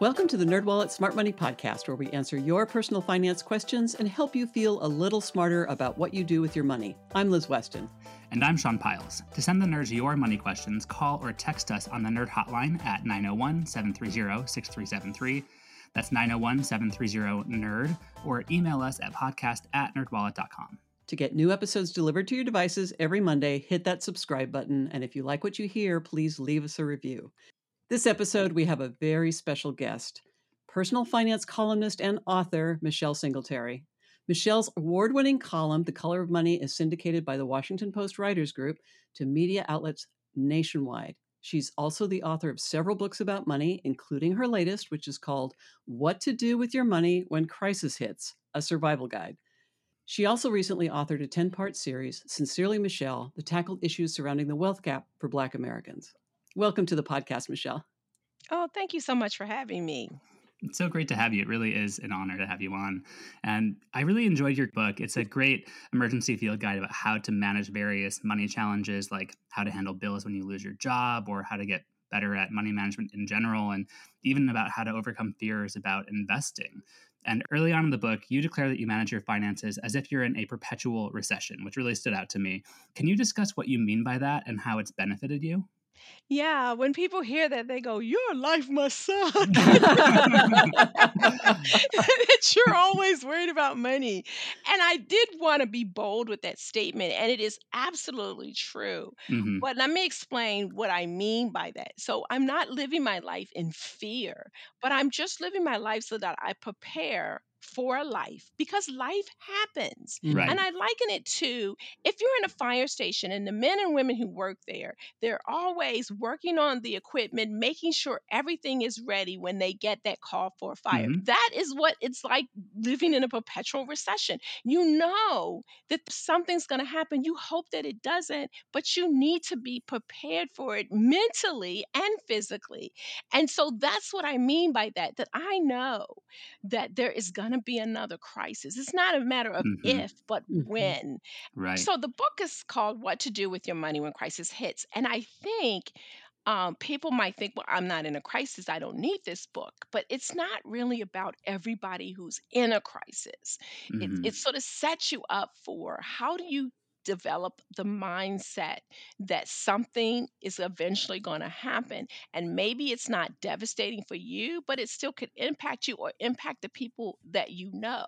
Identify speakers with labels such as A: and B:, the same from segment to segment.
A: Welcome to the NerdWallet Smart Money Podcast, where we answer your personal finance questions and help you feel a little smarter about what you do with your money. I'm Liz Weston.
B: And I'm Sean Pyles. To send the nerds your money questions, call or text us on the Nerd Hotline at 901 730 6373. That's 901 730 NERD, or email us at podcast at nerdwallet.com.
A: To get new episodes delivered to your devices every Monday, hit that subscribe button. And if you like what you hear, please leave us a review. This episode, we have a very special guest personal finance columnist and author, Michelle Singletary. Michelle's award winning column, The Color of Money, is syndicated by the Washington Post Writers Group to media outlets nationwide. She's also the author of several books about money, including her latest, which is called What to Do with Your Money When Crisis Hits A Survival Guide. She also recently authored a 10 part series, Sincerely Michelle, that tackled issues surrounding the wealth gap for Black Americans. Welcome to the podcast, Michelle.
C: Oh, thank you so much for having me.
B: It's so great to have you. It really is an honor to have you on. And I really enjoyed your book. It's a great emergency field guide about how to manage various money challenges, like how to handle bills when you lose your job or how to get better at money management in general, and even about how to overcome fears about investing. And early on in the book, you declare that you manage your finances as if you're in a perpetual recession, which really stood out to me. Can you discuss what you mean by that and how it's benefited you?
C: Yeah, when people hear that, they go, Your life must suck. that you're always worried about money. And I did want to be bold with that statement, and it is absolutely true.
B: hmm
C: But let me explain what I mean by that. So I'm not living my life in fear, but I'm just living my life so that I prepare for life because life happens.
B: Right.
C: And I liken it to if you're in a fire station and the men and women who work there, they're always working on the equipment, making sure everything is ready when they get that call for a fire.
B: hmm
C: That is what it's like living in a perpetual recession. You know that something's going to happen. You hope that it doesn't, but you need to be prepared for it mentally and physically. And so that's what I mean by that, that I know that there is going to be another crisis. It's not a matter of
B: hmm
C: if, but
A: Mhm.
C: when.
B: Right.
C: So the book is called What to Do with Your Money When Crisis Hits. And I think um, people might think, well, I'm not in a crisis. I don't need this book. But it's not really about everybody who's in a crisis. It,
B: hmm
C: it sort of sets you up for how do you develop the mindset that something is eventually going to happen and maybe it's not devastating for you but it still could impact you or impact the people that you know.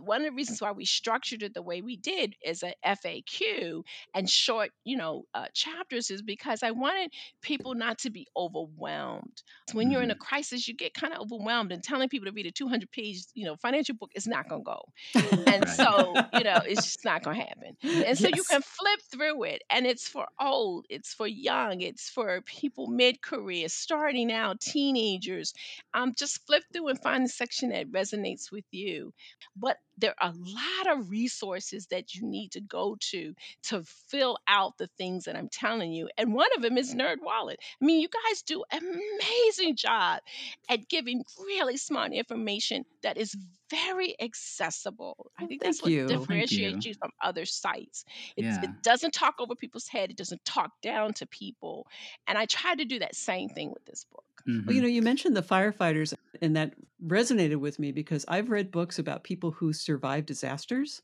C: One of the reasons why we structured it the way we did is a faq and short you know uh, chapters is because i wanted people not to be overwhelmed. So when you're in a
B: hmm
C: crisis you get kind of overwhelmed and telling people to read a 200 page you know financial book is not going to go. And
B: Right.
C: so you know it's just not going to happen. And so you can flip through it and it's for old it's for young it's for people mid-career starting out teenagers um just flip through and find the section that resonates with you. But there are a lot of resources that you need to go to to fill out the things that i'm telling you and one of them is NerdWallet i mean you guys do an amazing job at giving really smart information that is very accessible. I
A: Well,
C: think that's what
A: you.
B: Oh,
C: differentiates
B: you.
C: you from other sites.
B: Yeah.
C: it doesn't talk over people's head. It doesn't talk down to people. And I try to do that same thing with this book.
A: Well, you know, you mentioned the firefighters, and that resonated with me because I've read books about people who survive disasters,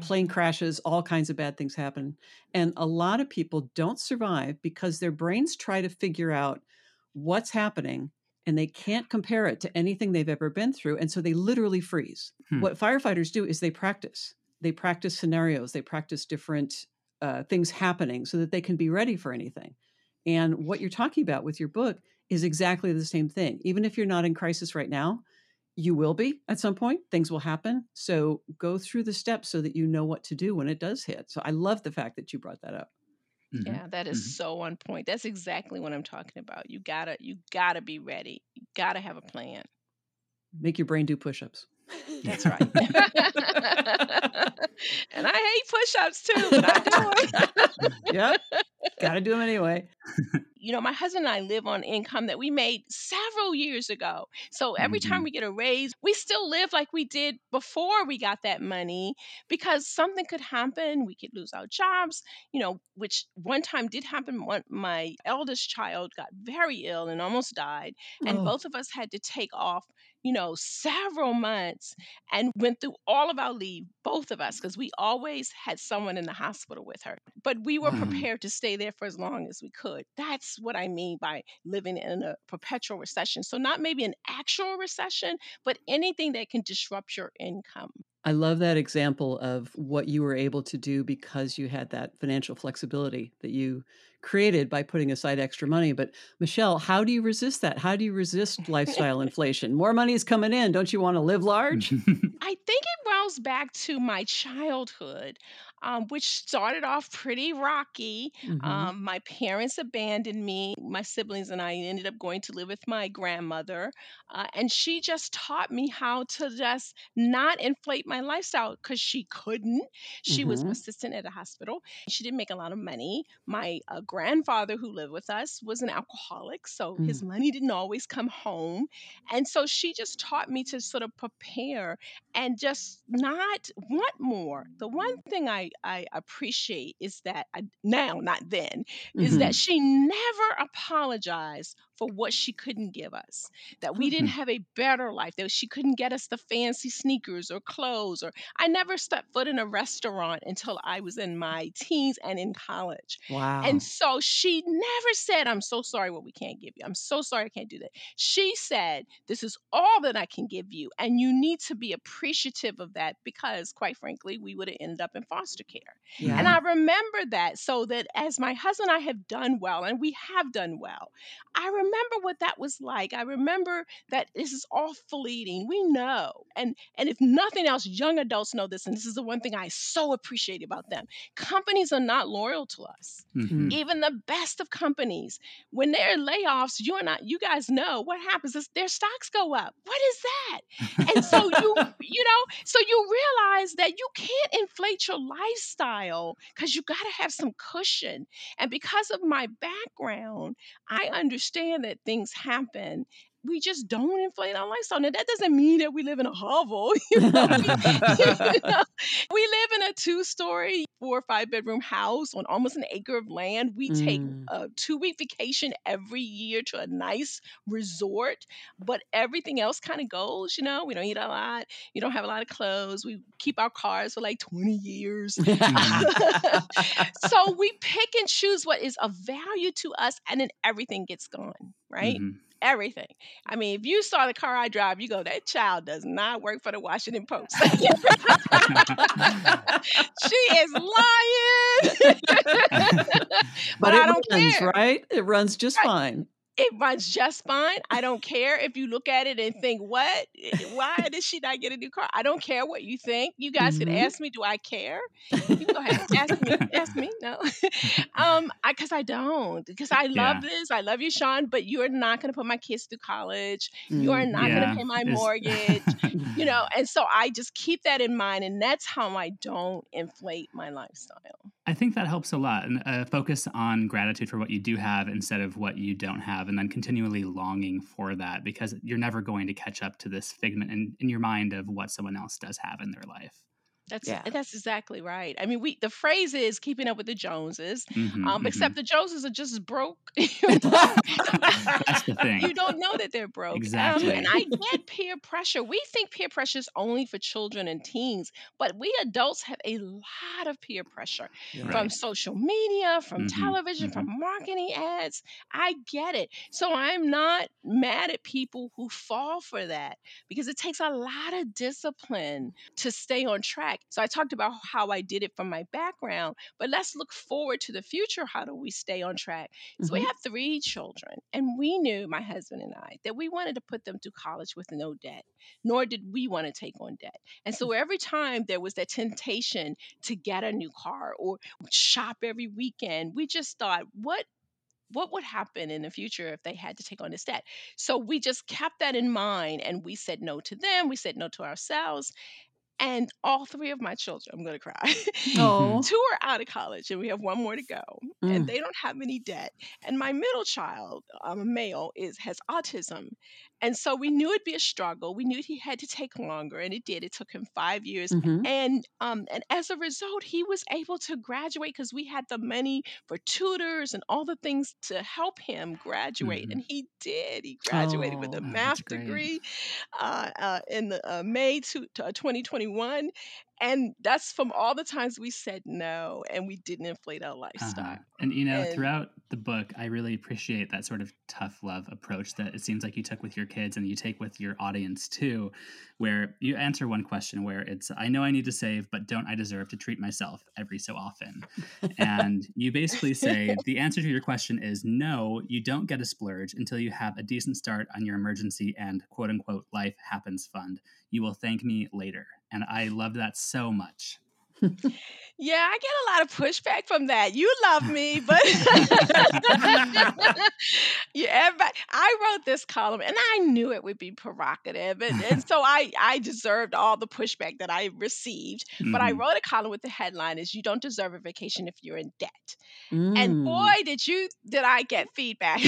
A: plane
C: Mhm.
A: crashes, all kinds of bad things happen. And a lot of people don't survive because their brains try to figure out what's happening and they can't compare it to anything they've ever been through. And so they literally freeze.
B: Hmm.
A: What firefighters do is they practice, they practice scenarios, they practice different uh, things happening so that they can be ready for anything. And what you're talking about with your book is exactly the same thing. Even if you're not in crisis right now, you will be at some point. Things will happen. So go through the steps so that you know what to do when it does hit. So I love the fact that you brought that up.
B: hmm
C: Yeah, that is
B: hmm
C: so on point. That's exactly what I'm talking about. You gotta, you gotta be ready. You gotta have a plan.
A: Make your brain do push ups.
C: That's right. and I hate push-ups too, but I do them.
A: yep. Got to do them anyway.
C: You know, my husband and I live on income that we made several years ago. So every time
B: Mhm.
C: we get a raise, we still live like we did before we got that money because something could happen. We could lose our jobs, you know, which one time did happen. One, my eldest child got very ill and almost died. And
A: Oh,
C: both of us had to take off, you know, several months and went through all of our leave, both of us, because we always had someone in the hospital with her. But we were.
B: Mhm.
C: prepared to stay there for as long as we could. That's what I mean by living in a perpetual recession. So, not maybe an actual recession, but anything that can disrupt your income.
A: I love that example of what you were able to do because you had that financial flexibility that you created by putting aside extra money. But Michelle, how do you resist that? How do you resist lifestyle inflation? More money is coming in. Don't you want to live large?
C: I think it rolls back to my childhood, um, which started off pretty rocky.
A: Mhm.
C: Um, my parents abandoned me. My siblings and I ended up going to live with my grandmother. Uh, and she just taught me how to just not inflate my lifestyle because she couldn't. She was
A: Mhm.
C: assistant at a hospital. She didn't make a lot of money. My uh, grandfather, who lived with us, was an alcoholic. So his
A: Mm.
C: money didn't always come home. And so she just taught me to sort of prepare and just not want more. The one thing I, I appreciate is that I, now, not then, is
A: Mhm.
C: that she never apologized for what she couldn't give us. That we didn't mm-hmm. have a better life. That she couldn't get us the fancy sneakers or clothes. Or I never stepped foot in a restaurant until I was in my teens and in college.
A: Wow.
C: And so she never said, I'm so sorry what we can't give you. I'm so sorry I can't do that. She said, This is all that I can give you. And you need to be appreciative of that because, quite frankly, we would have ended up in foster care.
A: yeah.
C: And I remember that so that as my husband and I have done well, and we have done well, I remember what that was like. I remember that this is all fleeting. We know. And and if nothing else, young adults know this, and this is the one thing I so appreciate about them. Companies are not loyal to us
B: Mhm.
C: even the best of companies when there are layoffs you and I, you guys know what happens is their stocks go up what is that and so you you know so you realize that you can't inflate your lifestyle because you got to have some cushion and because of my background i understand that things happen we just don't inflate our lifestyle. Now that doesn't mean that we live in a hovel. You know, we, you know, we live in a two-story, four or five bedroom house on almost an acre of land. We take
A: Mm.
C: a two-week vacation every year to a nice resort, but everything else kind of goes. You know, we don't eat a lot. You don't have a lot of clothes. We keep our cars for like 20 years. so we pick and choose what is of value to us, and then everything gets gone, right?
B: Mhm.
C: Everything. I mean, if you saw the car I drive, you go, that child does not work for the Washington Post. she is lying.
A: but
C: but
A: it
C: I don't
A: runs,
C: care.
A: right? It runs just
C: Right.
A: fine.
C: It runs just fine. I don't care if you look at it and think, what? Eh, Why did she not get a new car? I don't care what you think. You guys can
A: Mhm.
C: ask me, do I care? You go ahead. And ask me. Ask me. No. um, I because I don't. Because I love
B: Yeah.
C: this. I love you, Sean, but you're not gonna put my kids through college. You are
A: Mhm.
C: not
B: Yeah,
C: gonna pay my
B: it's-
C: mortgage. you know, and so I just keep that in mind, and that's how I don't inflate my lifestyle.
B: I think that helps a lot. And uh, focus on gratitude for what you do have instead of what you don't have, and then continually longing for that because you're never going to catch up to this figment in, in your mind of what someone else does have in their life.
C: That's
A: Yeah.
C: that's exactly right. I mean, we the phrase is keeping up with the Joneses,
B: Mhm,
C: um,
B: mhm.
C: except the Joneses are just broke.
B: That's the thing.
C: you don't know that they're broke. Um,
B: Exactly.
C: and I get peer pressure. We think peer pressure is only for children and teens, but we adults have a lot of peer pressure
A: Yeah.
C: from
B: Right.
C: social media, from
B: Mhm,
C: television,
B: mhm.
C: from marketing ads. I get it. So I'm not mad at people who fall for that because it takes a lot of discipline to stay on track. So I talked about how I did it from my background, but let's look forward to the future. How do we stay on track? So we
A: Mhm.
C: have three children, and we knew, my husband and I, that we wanted to put them through college with no debt, nor did we want to take on debt. And so every time there was that temptation to get a new car or shop every weekend, we just thought, what what would happen in the future if they had to take on this debt? So we just kept that in mind and we said no to them, we said no to ourselves. And all three of my children, I'm going to cry.
A: Mm-hmm.
C: Two are out of college and we have one more to go.
A: Mm.
C: And they don't have any debt. And my middle child, um, a male, is has autism. And so we knew it'd be a struggle. We knew he had to take longer, and it did. It took him five years,
A: mm-hmm.
C: and um, and as a result, he was able to graduate because we had the money for tutors and all the things to help him graduate,
B: mm-hmm.
C: and he did. He graduated
A: oh,
B: with a
C: math degree uh, uh, in the, uh, May to, to uh, 2021 21. And that's from all the times we said no and we didn't inflate our
B: uh-huh,
C: lifestyle. Uh-huh.
B: And, you know,
C: and,
B: throughout the book, I really appreciate that sort of tough love approach that it seems like you took with your kids and you take with your audience too, where you answer one question where it's, I know I need to save, but don't I deserve to treat myself every so often? and you basically say, the answer to your question is no, you don't get a splurge until you have a decent start on your emergency and quote unquote life happens fund you will thank me later. And I love that so much.
C: Yeah, I get a lot of pushback from that. You love me, but yeah, everybody, I wrote this column and I knew it would be provocative. And, and so I, I deserved all the pushback that I received. But I
B: Mhm.
C: wrote a column with the headline is you don't deserve a vacation if you're in debt. And
A: Mm.
C: boy, did you did I get feedback.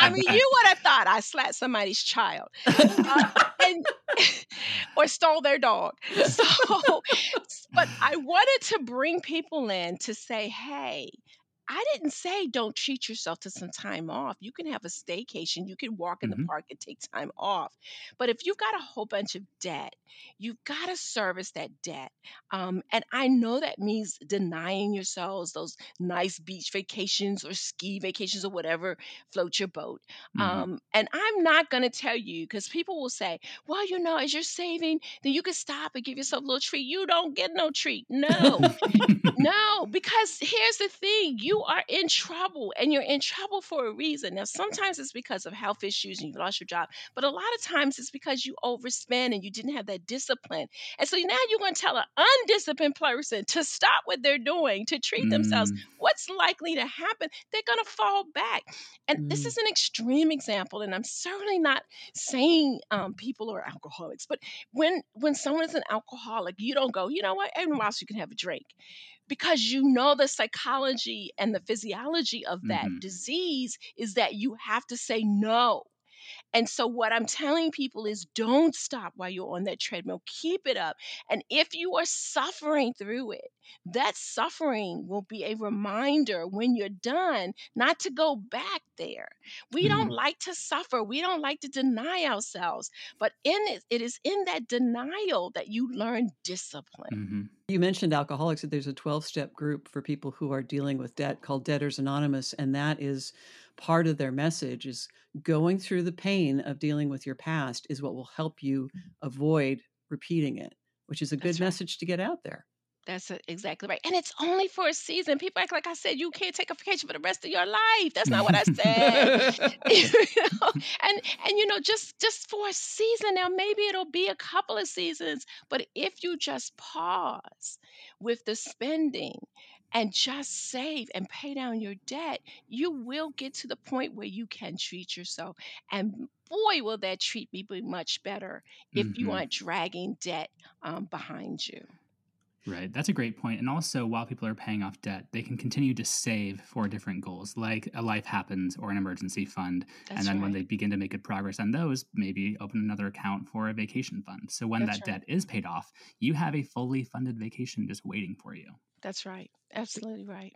C: I mean, you would have thought I slapped somebody's child uh, and or stole their dog. So, but I wanted to bring people in to say, hey, I didn't say don't treat yourself to some time off. You can have a staycation. You can walk in the
B: Mhm.
C: park and take time off. But if you've got a whole bunch of debt, you've got to service that debt. Um, and I know that means denying yourselves those nice beach vacations or ski vacations or whatever float your boat.
B: Mhm.
C: Um, and I'm not going to tell you because people will say, well, you know, as you're saving, then you can stop and give yourself a little treat. You don't get no treat. No, no, because here's the thing you are in trouble and you're in trouble for a reason. Now, sometimes it's because of health issues and you lost your job, but a lot of times it's because you overspend and you didn't have that discipline. And so now you're going to tell an undisciplined person to stop what they're doing, to treat themselves.
B: Mm,
C: What's likely to happen? They're going to fall back. And this
A: Mm.
C: is an extreme example, and I'm certainly not saying um, people are alcoholics, but when when someone is an alcoholic, you don't go, you know what, every once you can have a drink because you know the psychology and the physiology of that
B: mhm.
C: disease is that you have to say no. And so, what I'm telling people is don't stop while you're on that treadmill. Keep it up. And if you are suffering through it, that suffering will be a reminder when you're done not to go back there. We don't
B: Mhm.
C: like to suffer, we don't like to deny ourselves. But in it, it is in that denial that you learn discipline.
B: Mhm.
A: You mentioned alcoholics, that there's a 12 step group for people who are dealing with debt called Debtors Anonymous. And that is part of their message is going through the pain of dealing with your past is what will help you mm-hmm. avoid repeating it, which is a good
C: right.
A: message to get out there.
C: That's exactly right. And it's only for a season. People act like I said you can't take a vacation for the rest of your life. That's not what I said. you know? And and you know, just just for a season now, maybe it'll be a couple of seasons. But if you just pause with the spending and just save and pay down your debt, you will get to the point where you can treat yourself. And boy, will that treat me be much better if you
B: Mhm.
C: aren't dragging debt um, behind you.
B: Right. That's a great point. And also, while people are paying off debt, they can continue to save for different goals, like a life happens or an emergency fund.
C: That's
B: and then when they begin to make good progress on those, maybe open another account for a vacation fund. So when
C: That's
B: that
C: right.
B: debt is paid off, you have a fully funded vacation just waiting for you.
C: That's right. Absolutely right.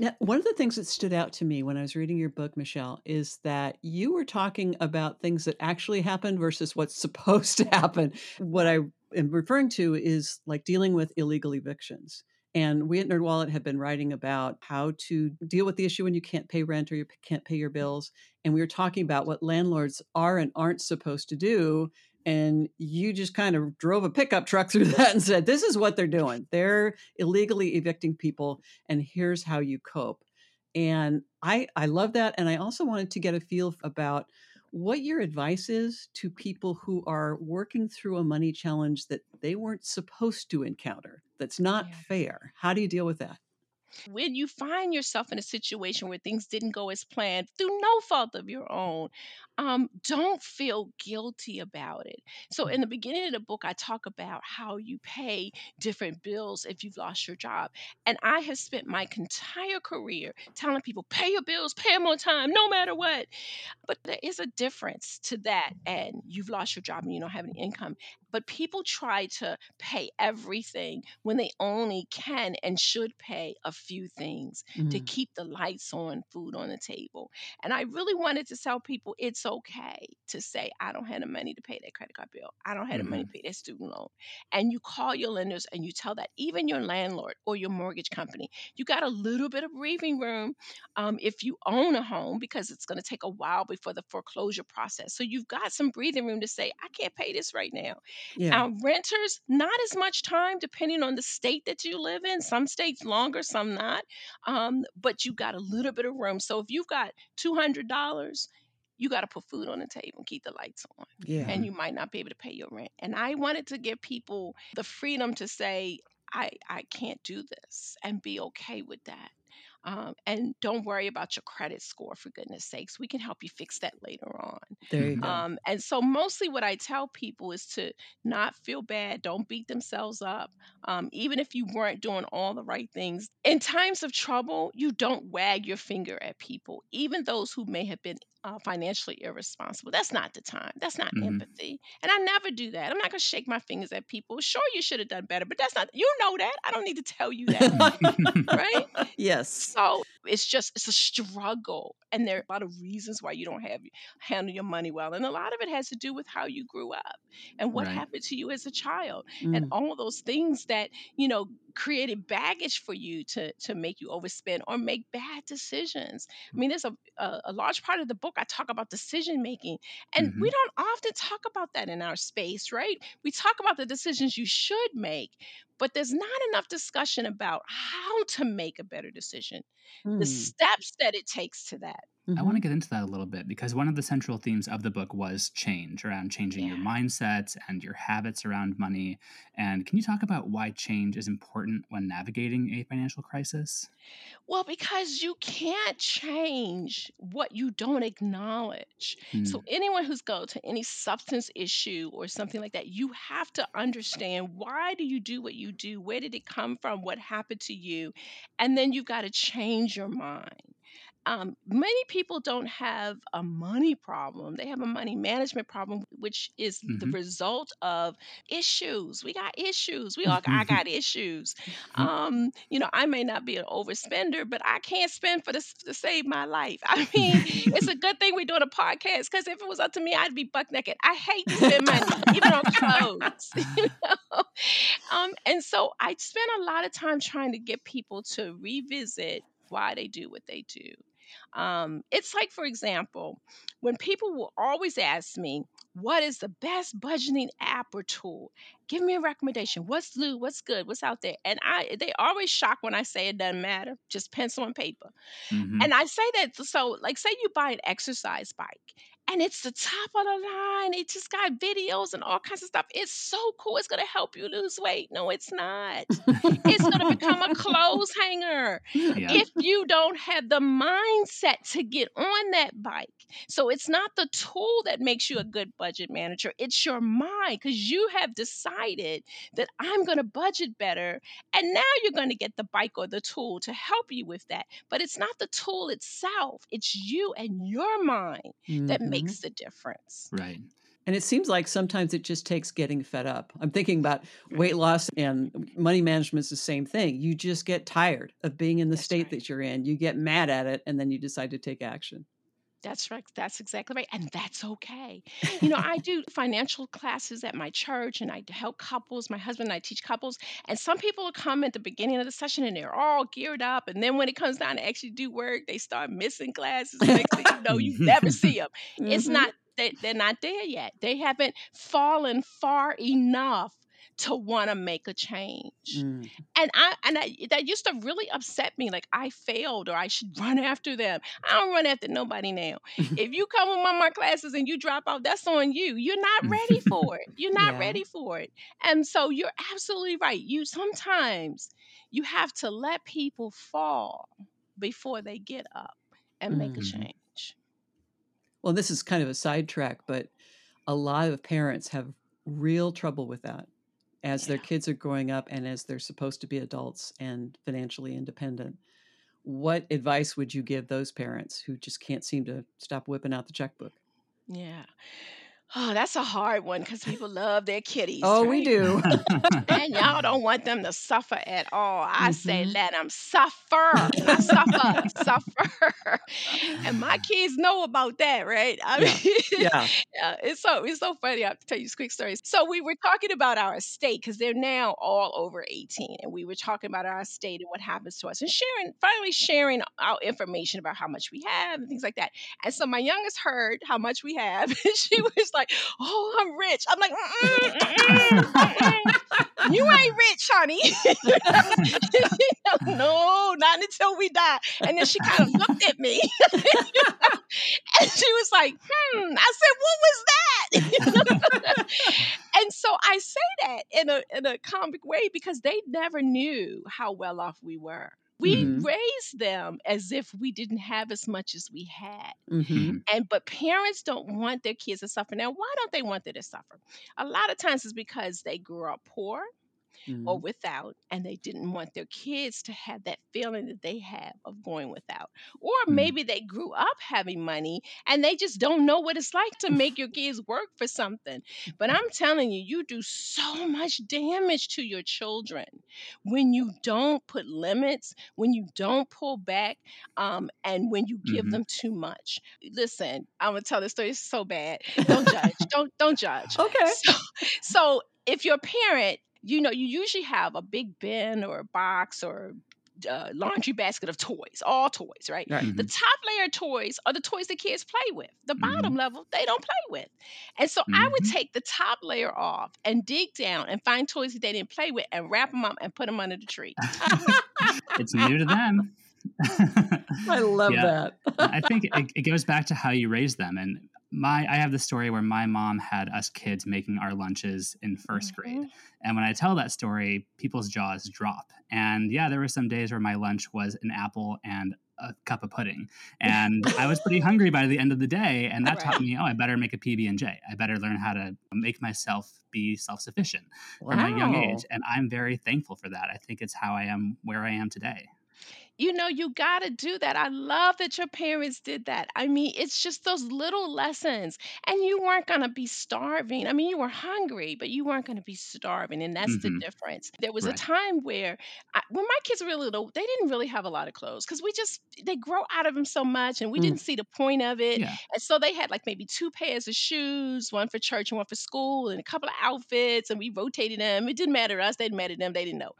A: Now, one of the things that stood out to me when I was reading your book, Michelle, is that you were talking about things that actually happened versus what's supposed to happen. What I am referring to is like dealing with illegal evictions. And we at NerdWallet have been writing about how to deal with the issue when you can't pay rent or you can't pay your bills. And we were talking about what landlords are and aren't supposed to do. And you just kind of drove a pickup truck through that and said, this is what they're doing. They're illegally evicting people and here's how you cope and i i love that and i also wanted to get a feel about what your advice is to people who are working through a money challenge that they weren't supposed to encounter that's not
C: Yeah.
A: fair how do you deal with that
C: When you find yourself in a situation where things didn't go as planned through no fault of your own, um, don't feel guilty about it. So, in the beginning of the book, I talk about how you pay different bills if you've lost your job. And I have spent my entire career telling people, pay your bills, pay them on time, no matter what. But there is a difference to that, and you've lost your job and you don't have any income. But people try to pay everything when they only can and should pay a few things to
A: Mm.
C: keep the lights on, food on the table. And I really wanted to tell people it's okay to say, I don't have the money to pay that credit card bill. I don't have the money to pay that student loan. And you call your lenders and you tell that, even your landlord or your mortgage company, you got a little bit of breathing room um, if you own a home because it's going to take a while before the foreclosure process. So you've got some breathing room to say, I can't pay this right now.
A: Yeah.
C: Our renters, not as much time depending on the state that you live in. Some states longer, some not. Um, but you got a little bit of room. So if you've got $200, you got to put food on the table and keep the lights on.
A: Yeah.
C: And you might not be able to pay your rent. And I wanted to give people the freedom to say, I, I can't do this and be okay with that. Um, and don't worry about your credit score, for goodness sakes. We can help you fix that later on.
A: There you go.
C: Um, and so, mostly what I tell people is to not feel bad, don't beat themselves up, um, even if you weren't doing all the right things. In times of trouble, you don't wag your finger at people, even those who may have been uh, financially irresponsible. That's not the time. That's not
B: hmm
C: empathy. And I never do that. I'm not going to shake my fingers at people. Sure, you should have done better, but that's not, you know that. I don't need to tell you that, right?
A: yes.
C: So it's just it's a struggle, and there are a lot of reasons why you don't have handle your money well, and a lot of it has to do with how you grew up and what
B: right.
C: happened to you as a child, and
A: Mm.
C: all of those things that you know created baggage for you to to make you overspend or make bad decisions. I mean, there's a a, a large part of the book I talk about decision making, and we
B: hmm
C: don't often talk about that in our space, right? We talk about the decisions you should make, but there's not enough discussion about how to make a better decision the
A: Mm.
C: steps that it takes to that.
B: I want
A: hmm
B: to get into that a little bit because one of the central themes of the book was change around changing your mindsets and your habits around money. And can you talk about why change is important when navigating a financial crisis?
C: Well, because you can't change what you don't acknowledge. So
B: Mm,
C: anyone who's go to any substance issue or something like that, you have to understand why do you do what you do? Where did it come from? What happened to you? And then you've got to change your mind. Um, many people don't have a money problem. They have a money management problem, which is the
B: hmm
C: result of issues. We got issues. We all I got issues. Um, you know, I may not be an overspender, but I can't spend for this to save my life. I mean, it's a good thing we're doing a podcast because if it was up to me, I'd be buck naked. I hate to spend money, even on clothes. you know? Um, and so I spend a lot of time trying to get people to revisit why they do what they do. Um, it's like, for example, when people will always ask me, what is the best budgeting app or tool? Give me a recommendation. What's new? What's good? What's out there? And I they always shock when I say it doesn't matter, just pencil and paper.
B: hmm
C: And I say that so, like, say you buy an exercise bike and it's the top of the line. It just got videos and all kinds of stuff. It's so cool. It's going to help you lose weight. No, it's not. It's going to become a clothes hanger
B: Yeah.
C: if you don't have the mindset to get on that bike. So it's not the tool that makes you a good budget manager, it's your mind because you have decided that I'm going to budget better. And now you're going to get the bike or the tool to help you with that. But it's not the tool itself, it's you and your mind that
A: Mhm. Mm-hmm.
C: makes the difference.
B: Right.
A: And it seems like sometimes it just takes getting fed up. I'm thinking about weight loss and money management is the same thing. You just get tired of being in the
C: That's
A: state
C: right.
A: that you're in. You get mad at it and then you decide to take action.
C: That's right. That's exactly right. And that's okay. You know, I do financial classes at my church and I help couples. My husband and I teach couples. And some people will come at the beginning of the session and they're all geared up. And then when it comes down to actually do work, they start missing classes. Next thing you know, you never see them. It's
A: Mhm.
C: not, they, they're not there yet. They haven't fallen far enough to want to make a change.
A: Mm.
C: And I and I, that used to really upset me. Like I failed, or I should run after them. I don't run after nobody now. if you come with one of my classes and you drop out, that's on you. You're not ready for it. You're not
A: Yeah.
C: ready for it. And so you're absolutely right. You sometimes you have to let people fall before they get up and make a
B: Mhm.
C: change.
A: Well, this is kind of a sidetrack, but a lot of parents have real trouble with that as their kids are growing up and as they're supposed to be adults and financially independent. What advice would you give those parents who just can't seem to stop whipping out the checkbook?
C: Yeah. Oh, that's a hard one because people love their kitties.
A: Oh, we do.
C: And y'all don't want them to suffer at all. I say
A: Mhm.
C: let them suffer, suffer, suffer. And my mm-hmm. kids know about that, right? I
A: Yeah.
C: mean,
A: yeah.
C: yeah, it's so it's so funny. I have to tell you this quick stories. So we were talking about our estate because they're now all over 18, and we were talking about our estate and what happens to us, and sharing finally sharing our information about how much we have and things like that. And so my youngest heard how much we have, and she was like, "Oh, I'm rich." I'm like, mm-mm, mm-mm, mm-mm. "You ain't rich, honey." no, not until we die. And then she kind of looked at me, and she was like, "Hmm." I said, "What was that?" and so I say that in a in a comic way because they never knew how well off we were. We
A: Mhm.
C: raised them as if we didn't have as much as we had.
A: hmm
C: And but parents don't want their kids to suffer. Now, why don't they want them to suffer? A lot of times it's because they grew up poor or without, and they didn't want their kids to have that feeling that they have of going without. Or
B: Mm.
C: maybe they grew up having money and they just don't know what it's like to make your kids work for something. But I'm telling you, you do so much damage to your children when you don't put limits, when you don't pull back, um, and when you give
B: Mhm.
C: them too much. Listen, I'm gonna tell this story. It's so bad. Don't judge. don't don't judge.
A: Okay.
C: So, so if you're a parent, you know, you usually have a big bin or a box or uh, laundry basket of toys, all toys, right?
A: Right.
C: The top layer toys are the toys the kids play with. The bottom level, they don't play with. And so I would
B: Mhm.
C: take the top layer off and dig down and find toys that they didn't play with and wrap them up and put them under the tree.
B: it's new to them.
A: I love
B: Yeah.
A: that.
B: I think it, it goes back to how you raise them. And my, I have the story where my mom had us kids making our lunches in 1st grade.
C: Mhm.
B: And when I tell that story, people's jaws drop. And yeah, there were some days where my lunch was an apple and a cup of pudding, and I was pretty hungry by the end of the day. And that taught me, oh, I better make a PB and J. I better learn how to make myself be self sufficient from a young age. And I'm very thankful for that. I think it's how I am where I am today.
C: You know, you got to do that. I love that your parents did that. I mean, it's just those little lessons. And you weren't going to be starving. I mean, you were hungry, but you weren't going to be starving. And that's the
B: Mhm.
C: difference. There was
B: Right.
C: a time where, I, when my kids were really little, they didn't really have a lot of clothes because we just, they grow out of them so much and we
A: Mm.
C: didn't see the point of it.
B: Yeah.
C: And so they had like maybe two pairs of shoes, one for church and one for school, and a couple of outfits. And we rotated them. It didn't matter to us. They didn't matter to them. They didn't know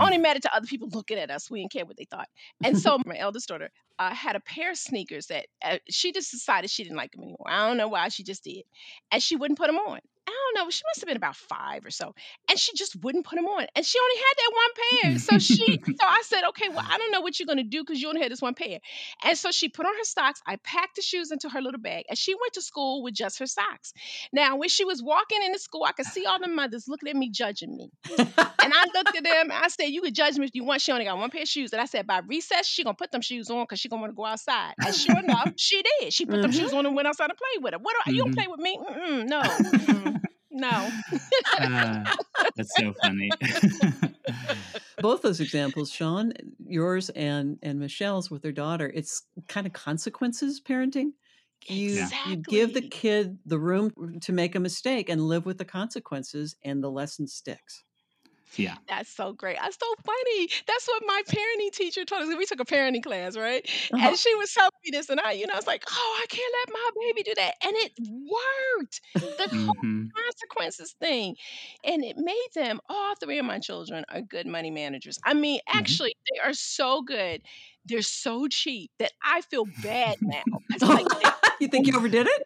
C: only mattered to other people looking at us. We didn't care what they thought. And so my eldest daughter uh, had a pair of sneakers that uh, she just decided she didn't like them anymore. I don't know why she just did, and she wouldn't put them on. I don't know. She must have been about five or so, and she just wouldn't put them on. And she only had that one pair. So she, so I said, okay, well, I don't know what you're gonna do because you only had this one pair. And so she put on her socks. I packed the shoes into her little bag, and she went to school with just her socks. Now, when she was walking into school, I could see all the mothers looking at me, judging me. And I looked at them and I said, You could judge me if you want. She only got one pair of shoes. And I said, By recess, she gonna put them shoes on because she gonna want to go outside. And sure enough, she did. She put them
A: Mhm.
C: shoes on and went outside to play with them. What do I, you don't
B: Mhm.
C: play with me? Mm-mm, no. No.
B: Uh, that's so funny.
A: Both those examples, Sean, yours and and Michelle's with their daughter, it's kind of consequences parenting. You you give the kid the room to make a mistake and live with the consequences, and the lesson sticks.
B: Yeah.
C: That's so great. That's so funny. That's what my parenting teacher told us. We took a parenting class, right?
A: Uh-huh.
C: And she was telling me this, and I, you know, I was like, oh, I can't let my baby do that. And it worked. The whole
B: hmm
C: consequences thing. And it made them, all three of my children are good money managers. I mean, actually, they are so good. They're so cheap that I feel bad now. 'Cause, like,
A: you think you overdid it?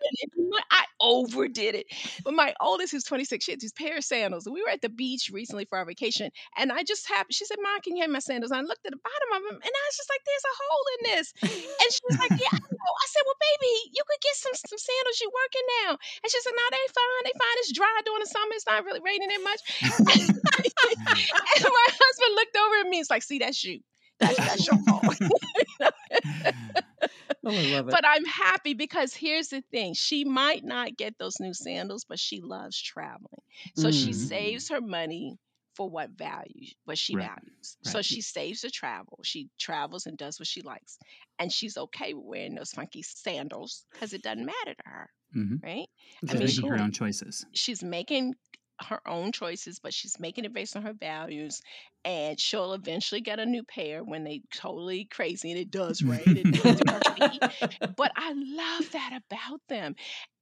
C: I overdid it. But my oldest, who's 26, she had these pair of sandals. We were at the beach recently for our vacation. And I just happened, she said, Mom, can you have my sandals? And I looked at the bottom of them and I was just like, there's a hole in this. And she was like, Yeah, I know. I said, Well, baby, you could get some some sandals. You're working now. And she said, No, they fine. They fine. It's dry during the summer. It's not really raining that much. and my husband looked over at me. It's like, see, that shoe." That's, that's your fault.
A: Oh, I love it.
C: But I'm happy because here's the thing. She might not get those new sandals, but she loves traveling. So she
A: Mm.
C: saves her money for what value what she
B: Right,
C: values. So she saves to travel. She travels and does what she likes. And she's okay with wearing those funky sandals because it doesn't matter to her,
B: Mhm.
C: right?
B: She's
C: mean,
A: Very
B: making her own choices.
C: she's making her own choices, but she's making it based on her values. And she'll eventually get a new pair when they totally crazy and it does rain and they do her feet. But I love that about them.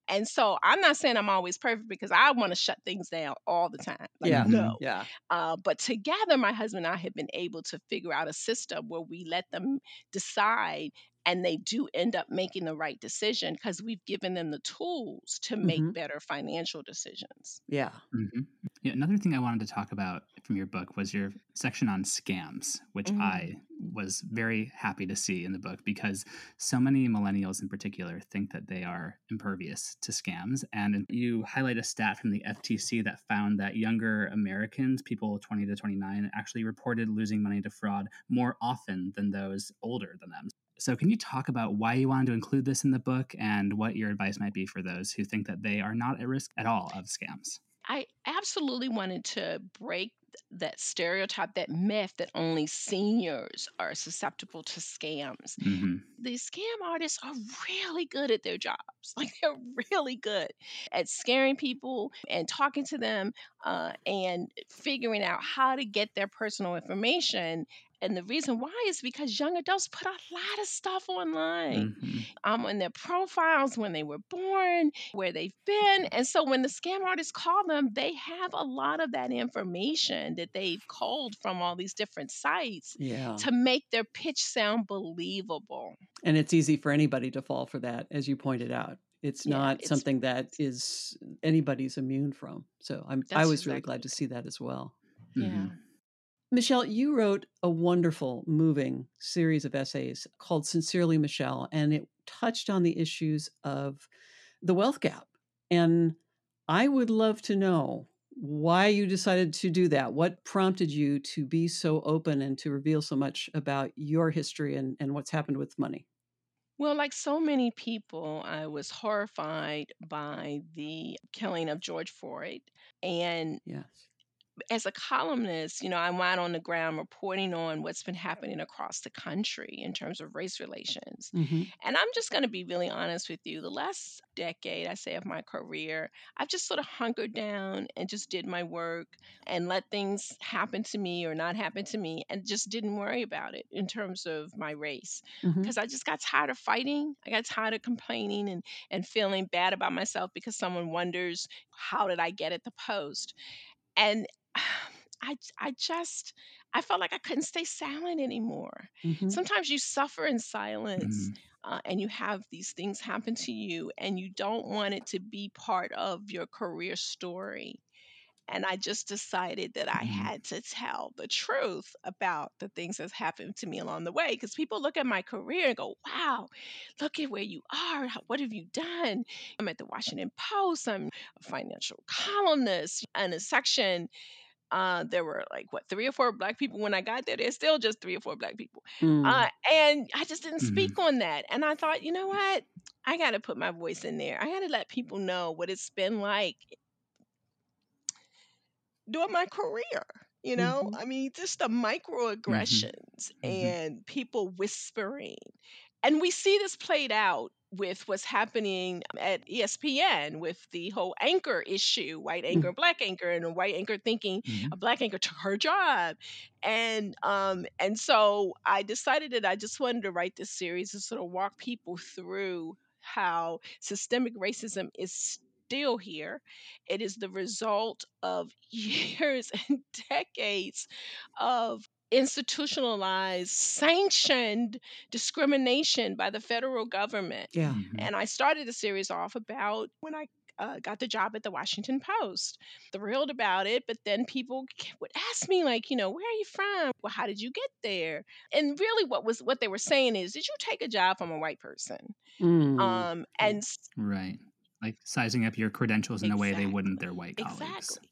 C: And so I'm not saying I'm always perfect because I want to shut things down all the time. Like,
A: Yeah.
C: no.
A: Yeah.
C: Uh, but together, my husband and I have been able to figure out a system where we let them decide and they do end up making the right decision because we've given them the tools to make
A: Mhm.
C: better financial decisions.
A: Yeah.
B: hmm Yeah, another thing I wanted to talk about from your book was your section on scams, which
C: Mm.
B: I was very happy to see in the book because so many millennials in particular think that they are impervious to scams. And you highlight a stat from the FTC that found that younger Americans, people 20 to 29, actually reported losing money to fraud more often than those older than them. So, can you talk about why you wanted to include this in the book and what your advice might be for those who think that they are not at risk at all of scams?
C: I absolutely wanted to break that stereotype, that myth that only seniors are susceptible to scams.
B: hmm
C: These scam artists are really good at their jobs. Like they're really good at scaring people and talking to them uh, and figuring out how to get their personal information. And the reason why is because young adults put a lot of stuff online
B: hmm
C: um, on their profiles when they were born, where they've been. And so when the scam artists call them, they have a lot of that information that they've culled from all these different sites
A: Yeah.
C: to make their pitch sound believable.
A: And it's easy for anybody to fall for that, as you pointed out. It's
C: Yeah,
A: not
C: it's-
A: something that is anybody's immune from. So I'm I was really glad to see that as well.
C: Yeah.
B: Mhm.
A: Michelle, you wrote a wonderful, moving series of essays called Sincerely Michelle, and it touched on the issues of the wealth gap. And I would love to know why you decided to do that. What prompted you to be so open and to reveal so much about your history and, and what's happened with money?
C: Well, like so many people, I was horrified by the killing of George Floyd. And
A: Yes.
C: As a columnist, you know, I'm out on the ground reporting on what's been happening across the country in terms of race relations.
A: hmm
C: And I'm just going to be really honest with you. The last decade, I say, of my career, I've just sort of hunkered down and just did my work and let things happen to me or not happen to me and just didn't worry about it in terms of my race because I just got tired of fighting. I got tired of complaining and, and feeling bad about myself because someone wonders, how did I get at the post? And I, I just, I felt like I couldn't stay silent anymore.
A: hmm
C: Sometimes you suffer in silence
B: Mhm.
C: uh, and you have these things happen to you and you don't want it to be part of your career story. And I just decided that I
B: Mhm.
C: had to tell the truth about the things that's happened to me along the way. Because people look at my career and go, wow, look at where you are. What have you done? I'm at the Washington Post. I'm a financial columnist. In a section, uh, there were like, what, three or four black people when I got there. There's still just three or four black people.
A: Mm.
C: Uh, and I just didn't
B: Mhm.
C: speak on that. And I thought, you know what? I got to put my voice in there. I got to let people know what it's been like during my career. You know,
A: Mhm.
C: I mean, just the microaggressions
B: Mhm.
C: and people whispering. And we see this played out with what's happening at ESPN with the whole anchor issue white anchor, black anchor, and a white anchor thinking
B: Mhm.
C: a black anchor took her job. And um and so I decided that I just wanted to write this series to sort of walk people through how systemic racism is still here. It is the result of years and decades of institutionalized, sanctioned discrimination by the federal government.
A: Yeah.
B: Mhm.
C: And I started the series off about when I uh, got the job at the Washington Post. Thrilled about it, but then people would ask me like, you know, where are you from? Well, how did you get there? And really, what was what they were saying is, did you take a job from a white person?
A: Mm.
C: Um, and
B: right, like sizing up your credentials in exactly. a way they wouldn't their white colleagues.
C: Exactly.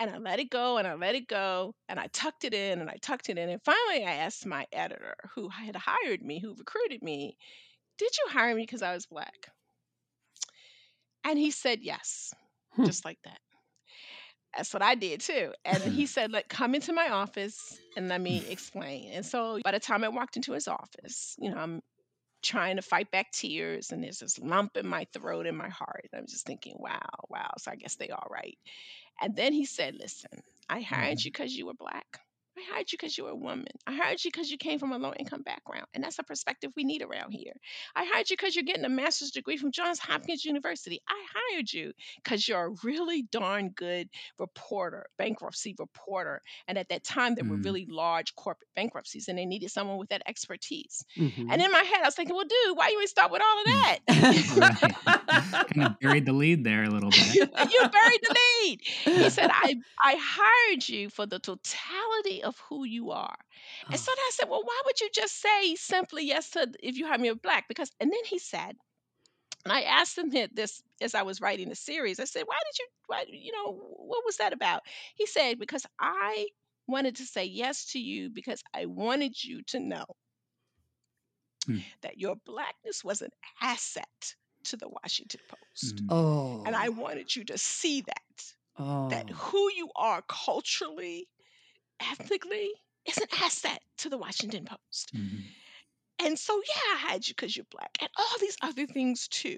C: And I let it go and I let it go and I tucked it in and I tucked it in. And finally, I asked my editor who had hired me, who recruited me, Did you hire me because I was black? And he said, Yes, hmm. just like that. That's what I did too. And he said, Like, come into my office and let me explain. And so by the time I walked into his office, you know, I'm trying to fight back tears and there's this lump in my throat and my heart. I'm just thinking, wow, wow. So I guess they all right. And then he said, Listen, I hired mm-hmm. you because you were black. I hired you because you're a woman. I hired you because you came from a low income background. And that's a perspective we need around here. I hired you because you're getting a master's degree from Johns Hopkins University. I hired you because you're a really darn good reporter, bankruptcy reporter. And at that time, there mm. were really large corporate bankruptcies and they needed someone with that expertise. Mm-hmm. And in my head, I was thinking, well, dude, why you ain't start with all of that?
B: kind of buried the lead there a little bit.
C: you buried the lead. He said, I, I hired you for the totality of of who you are. And so I said, well, why would you just say simply yes to if you hire me with black? Because and then he said, and I asked him this as I was writing the series. I said, why did you why you know, what was that about? He said, because I wanted to say yes to you because I wanted you to know mm. that your blackness was an asset to the Washington Post.
A: Mm. Oh.
C: And I wanted you to see that. Oh. That who you are culturally ethnically is an asset to the Washington Post. Mm-hmm. And so, yeah, I had you because you're black, and all these other things too.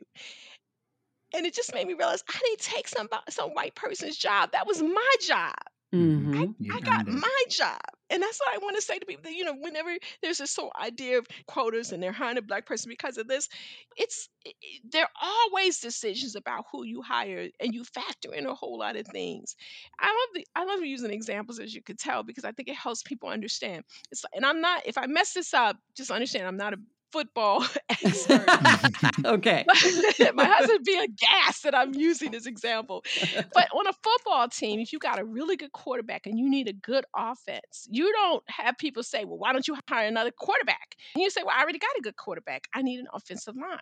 C: And it just made me realize I didn't take some some white person's job. That was my job. Mm-hmm. I, I got my job. And that's what I want to say to people that, you know, whenever there's this whole idea of quotas and they're hiring a black person because of this, it's it, there are always decisions about who you hire and you factor in a whole lot of things. I love the I love using examples as you could tell because I think it helps people understand. It's and I'm not if I mess this up, just understand I'm not a football expert.
A: okay.
C: My husband be aghast that I'm using this example. But on a football team, if you got a really good quarterback and you need a good offense, you don't have people say, well, why don't you hire another quarterback? And you say, well, I already got a good quarterback. I need an offensive line.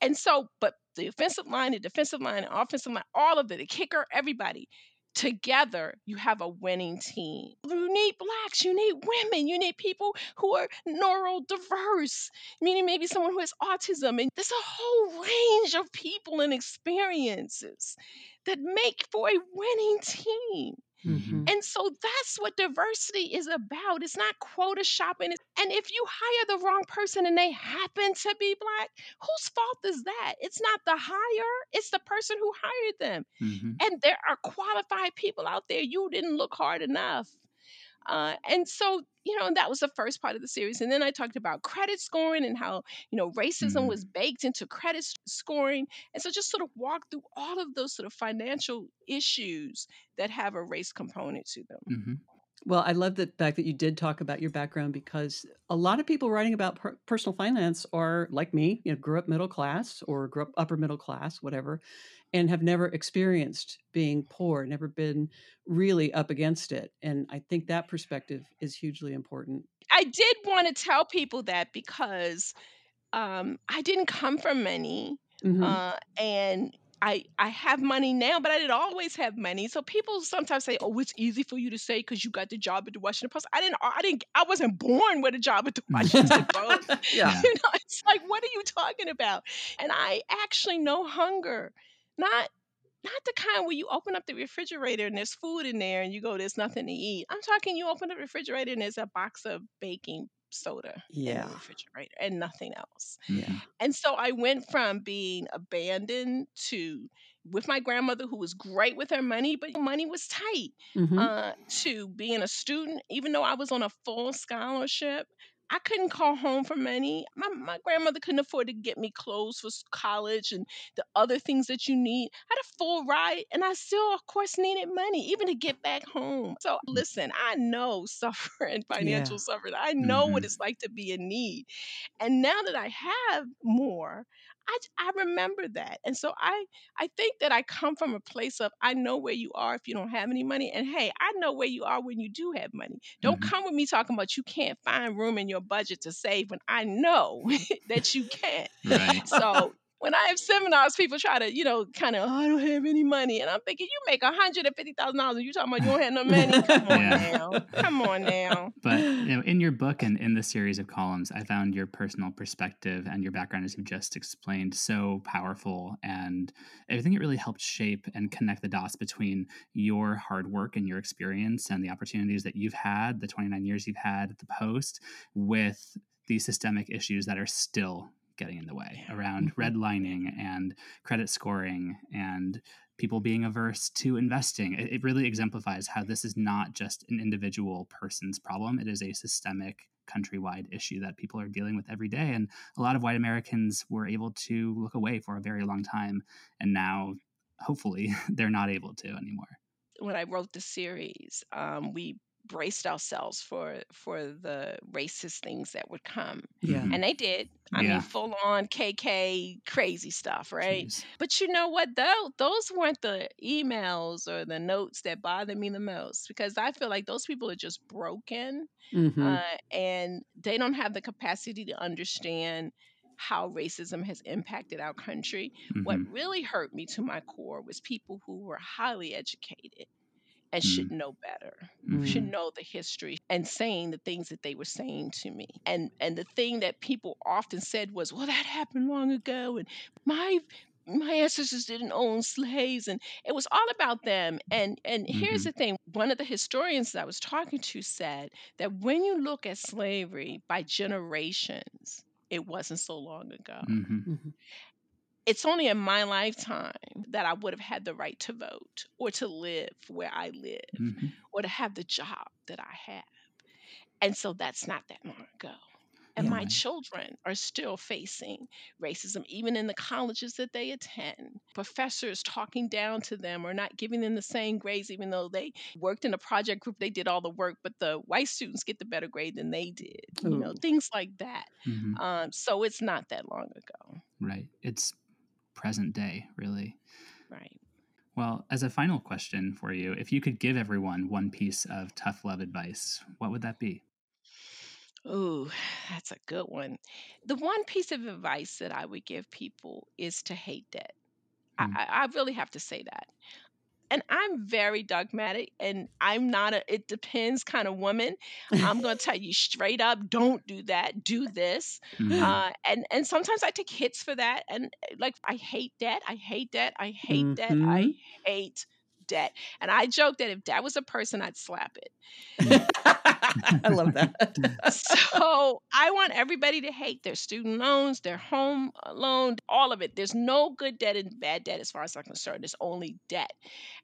C: And so, but the offensive line, the defensive line, the offensive line, all of it, the kicker, everybody, together you have a winning team. You need blacks, you need women, you need people who are neurodiverse, meaning maybe someone who has autism. And there's a whole range of people and experiences that make for a winning team. Mm-hmm. And so that's what diversity is about. It's not quota shopping. And if you hire the wrong person and they happen to be black, whose fault is that? It's not the hire, it's the person who hired them. Mm-hmm. And there are qualified people out there. You didn't look hard enough. Uh, and so, you know, that was the first part of the series. And then I talked about credit scoring and how, you know, racism mm-hmm. was baked into credit scoring. And so just sort of walk through all of those sort of financial issues that have a race component to them.
B: Mm-hmm.
A: Well, I love the fact that you did talk about your background because a lot of people writing about per- personal finance are like me, you know, grew up middle class or grew up upper middle class, whatever, and have never experienced being poor, never been really up against it. And I think that perspective is hugely important.
C: I did want to tell people that because um, I didn't come from money. Mm-hmm. Uh, and I I have money now, but I didn't always have money. So people sometimes say, "Oh, it's easy for you to say because you got the job at the Washington Post." I didn't. I didn't. I wasn't born with a job at the Washington Post.
A: yeah.
C: You know, it's like, what are you talking about? And I actually know hunger not not the kind where you open up the refrigerator and there's food in there and you go, there's nothing to eat. I'm talking you open up the refrigerator and there's a box of baking soda
A: yeah.
C: in the refrigerator and nothing else.
A: Yeah.
C: And so I went from being abandoned to with my grandmother who was great with her money, but money was tight, mm-hmm. uh, to being a student, even though I was on a full scholarship, I couldn't call home for money. My, my grandmother couldn't afford to get me clothes for college and the other things that you need. I had a full ride, and I still, of course, needed money, even to get back home. So, listen, I know suffering, financial yeah. suffering. I know mm-hmm. what it's like to be in need. And now that I have more, I I remember that. And so I I think that I come from a place of I know where you are if you don't have any money and hey, I know where you are when you do have money. Don't
B: Mhm.
C: come with me talking about you can't find room in your budget to save when I know that you can.
B: Right.
C: So when I have seminars, people try to, you know, kind of, oh, I don't have any money. And I'm thinking, you make $150,000 and you talking about you don't have no money? Come on
B: Yeah.
C: now. Come on now.
B: But you know, in your book and in the series of columns, I found your personal perspective and your background, as you just explained, so powerful. And I think it really helped shape and connect the dots between your hard work and your experience and the opportunities that you've had, the 29 years you've had at the Post, with the systemic issues that are still getting in the way around
A: Mhm.
B: redlining and credit scoring and people being averse to investing. It, it really exemplifies how this is not just an individual person's problem, it is a systemic countrywide issue that people are dealing with every day. And a lot of white Americans were able to look away for a very long time. And now, hopefully, they're not able to anymore.
C: When I wrote the series, um, we braced ourselves for for the racist things that would come
A: Yeah.
C: And they did i
B: Yeah.
C: mean full on KKK crazy stuff right
B: Jeez.
C: But you know what though? Those weren't the emails or the notes that bothered me the most because I feel like those people are just broken
A: Mhm.
C: uh, and they don't have the capacity to understand how racism has impacted our country. What
B: Mhm.
C: really hurt me to my core was people who were highly educated and
B: Mm.
C: should know better
B: Mhm.
C: should know the history and saying the things that they were saying to me and and the thing that people often said was well that happened long ago and my my ancestors didn't own slaves and it was all about them and and here's
B: Mhm.
C: the thing one of the historians that i was talking to said that when you look at slavery by generations it wasn't so long ago
B: Mhm.
A: Mhm.
C: It's only in my lifetime that i would have had the right to vote or to live where i live
B: Mhm.
C: or to have the job that I have. And so that's not that long ago. And
A: Yeah.
C: my children are still facing racism, even in the colleges that they attend. Professors talking down to them or not giving them the same grades, even though they worked in a project group, they did all the work, but the white students get the better grade than they did. You know, things like that.
B: Mhm.
C: Um, so it's not that long ago.
B: Right. It's present day, really.
C: Right.
B: Well, as a final question for you, if you could give everyone one piece of tough love advice, what would that be?
C: Ooh, that's a good one. The one piece of advice that I would give people is to hate debt. I,
B: Mm.
C: I I really have to say that. And I'm very dogmatic and I'm not a it depends kind of woman. I'm going to tell you straight up, don't do that. Do this.
B: Mhm.
C: Uh, and and sometimes I take hits for that. And uh, like I hate debt. I hate debt. I hate debt. I
A: Mhm.
C: hate debt. And I joke that if that was a person, I'd slap it.
A: I love that.
C: so I want everybody to hate their student loans, their home uh, loan, all of it. There's no good debt and bad debt as far as I'm concerned. There's only debt.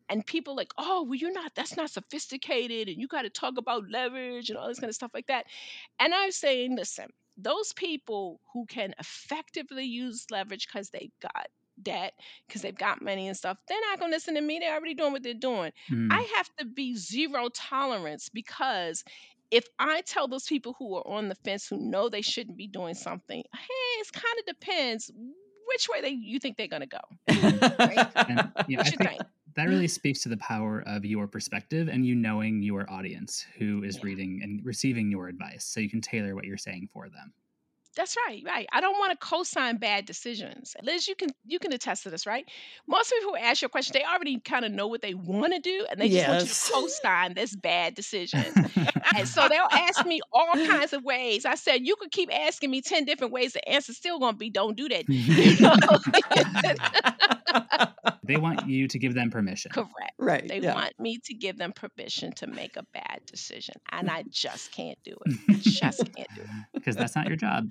C: And people like, oh, well, you're not, that's not sophisticated. And you got to talk about leverage and all this kind of stuff like that. And I'm saying, listen, those people who can effectively use leverage because they've got debt, because they've got money and stuff, they're not going to listen to me. They're already doing what they're doing.
B: Mm.
C: I have to be zero tolerance because if I tell those people who are on the fence who know they shouldn't be doing something, hey, it kind of depends which way they you think they're gonna go.
B: And, you know,
C: What
B: I
C: you
B: think
C: think?
B: that really speaks to the power of your perspective and you knowing your audience who is
C: Yeah.
B: reading and receiving your advice so you can tailor what you're saying for them.
C: That's right, right. I don't want to co-sign bad decisions. Liz, you can you can attest to this, right? Most people who ask you a question, they already kind of know what they want to do, and they just want you to co-sign this bad decision. And so they'll ask me all kinds of ways. I said, you could keep asking me 10 different ways. The answer's still gonna be don't do that.
B: they want you to give them permission.
C: Correct.
A: right.
C: They
A: yeah.
C: want me to give them permission to make a bad decision. And I just can't do it. Just can't do it.
B: Because that's not your job.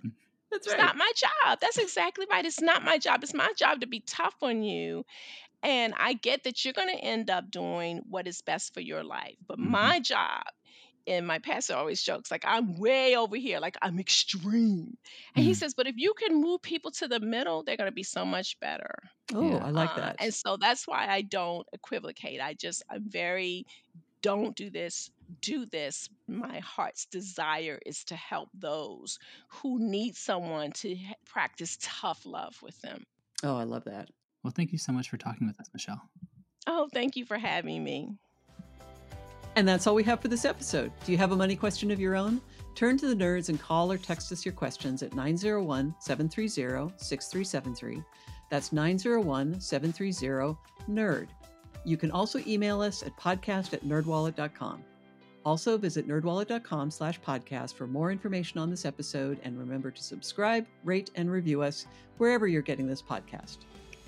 A: That's
C: It's not my job. That's exactly right. It's not my job. It's my job to be tough on you. And I get that you're going to end up doing what is best for your life. But
B: Mhm.
C: my job, and my pastor always jokes, like, I'm way over here, like, I'm extreme. And he
B: Mhm.
C: says, but if you can move people to the middle, they're going to be so much better.
A: oh,
B: Yeah.
A: I like
C: Uh,
A: that.
C: and so that's why I don't equivocate. I just, I'm very, don't do this, do this. My heart's desire is to help those who need someone to h- practice tough love with them.
A: Oh, I love that.
B: Well, thank you so much for talking with us, Michelle.
C: Oh, thank you for having me.
A: And that's all we have for this episode. Do you have a money question of your own? Turn to the nerds and call or text us your questions at 901 730 6373. That's 901 730 NERD. You can also email us at podcast at nerdwallet.com. Also, visit nerdwallet.com slash podcast for more information on this episode and remember to subscribe, rate, and review us wherever you're getting this podcast.